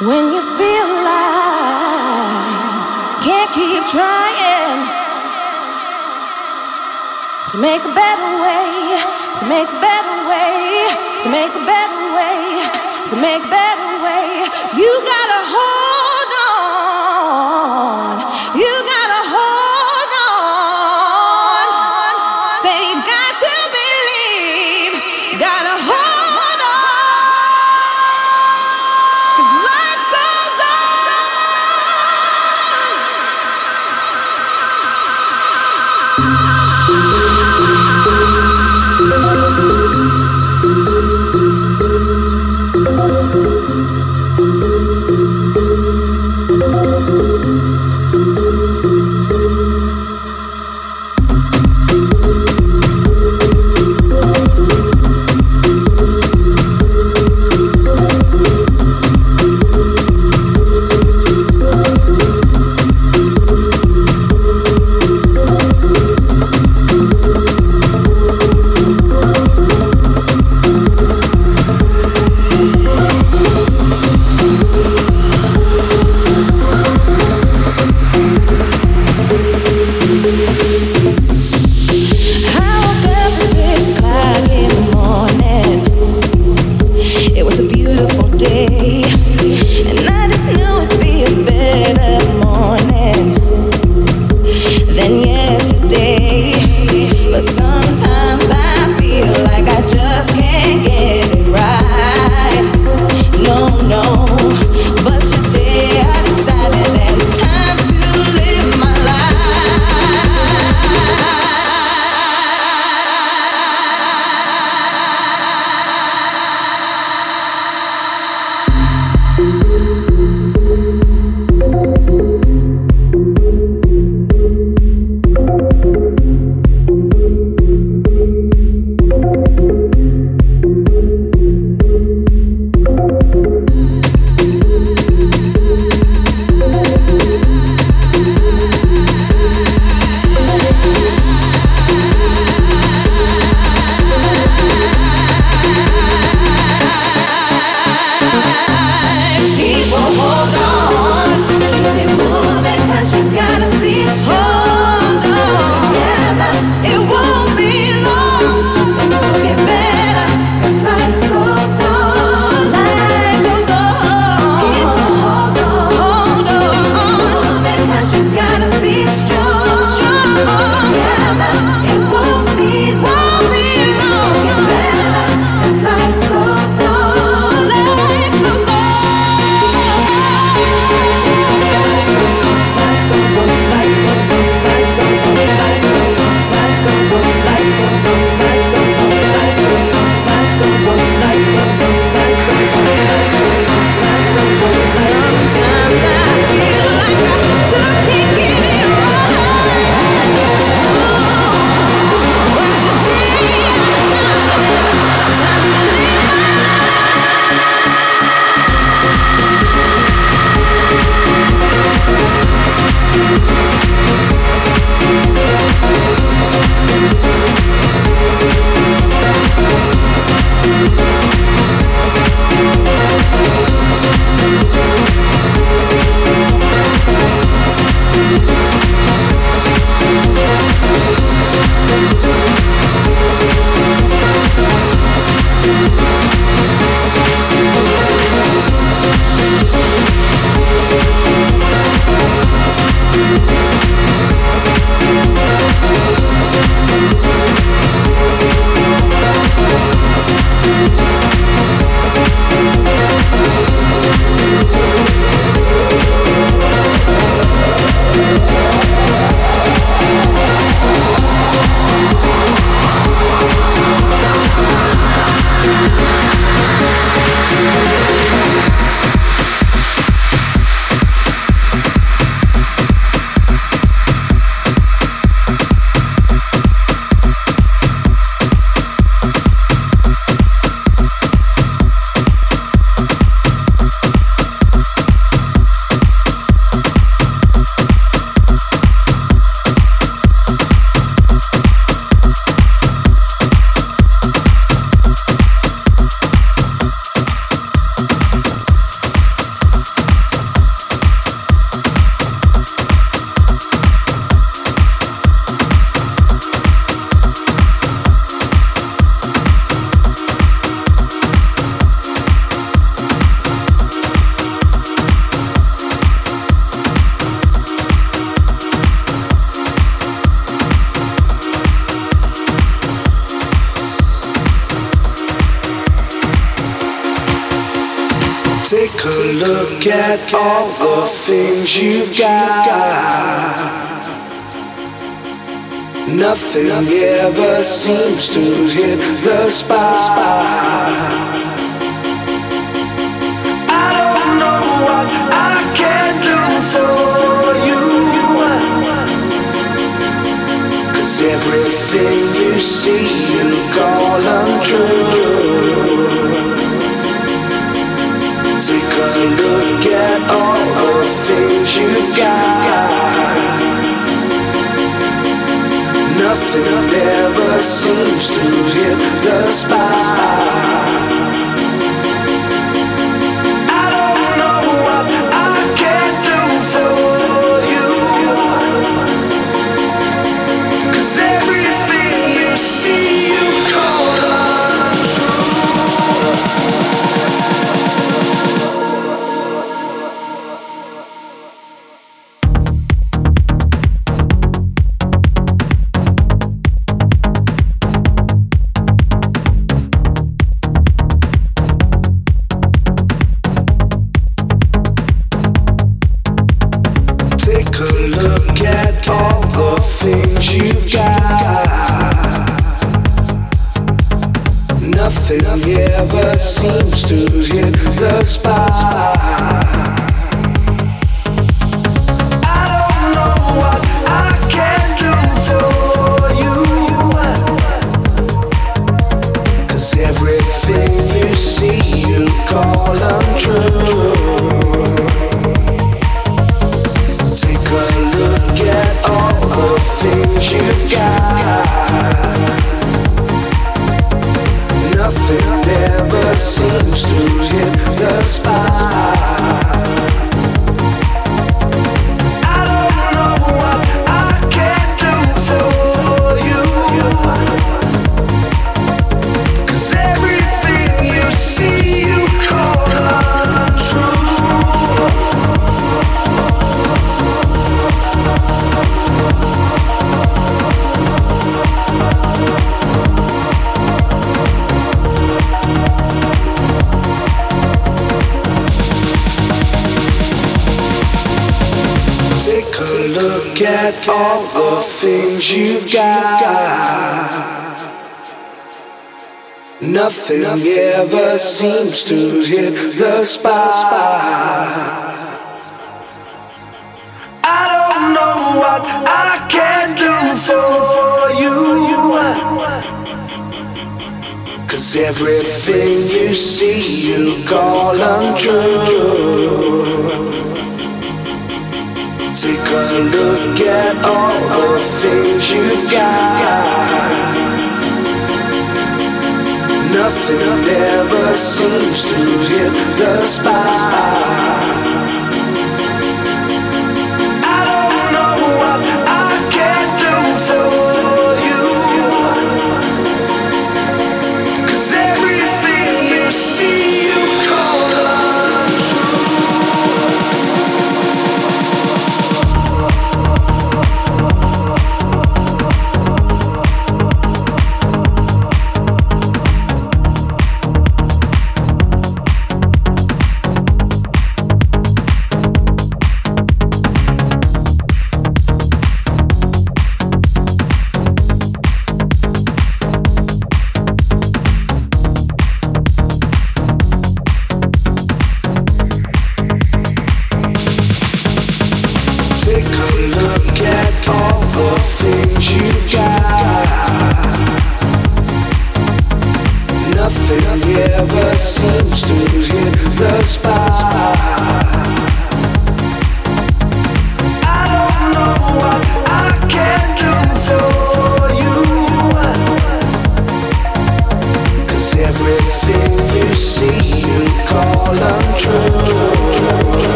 When you feel like can't keep trying to make a better way, to make a better way, to make a better way, to make a better way, you gotta hold you've got. Nothing ever seems to hit the spot. I don't know what I can do for you. Cause everything you see, you call untrue. Take a look at all things you've got. Nothing ever seems to hit the spot. the sun's through the spark. Nothing ever seems to hit the spot. I don't know what I can do for you. Cause everything you see, you call untrue. Take a look at all the things you've got. Nothing ever seems to hit the spot.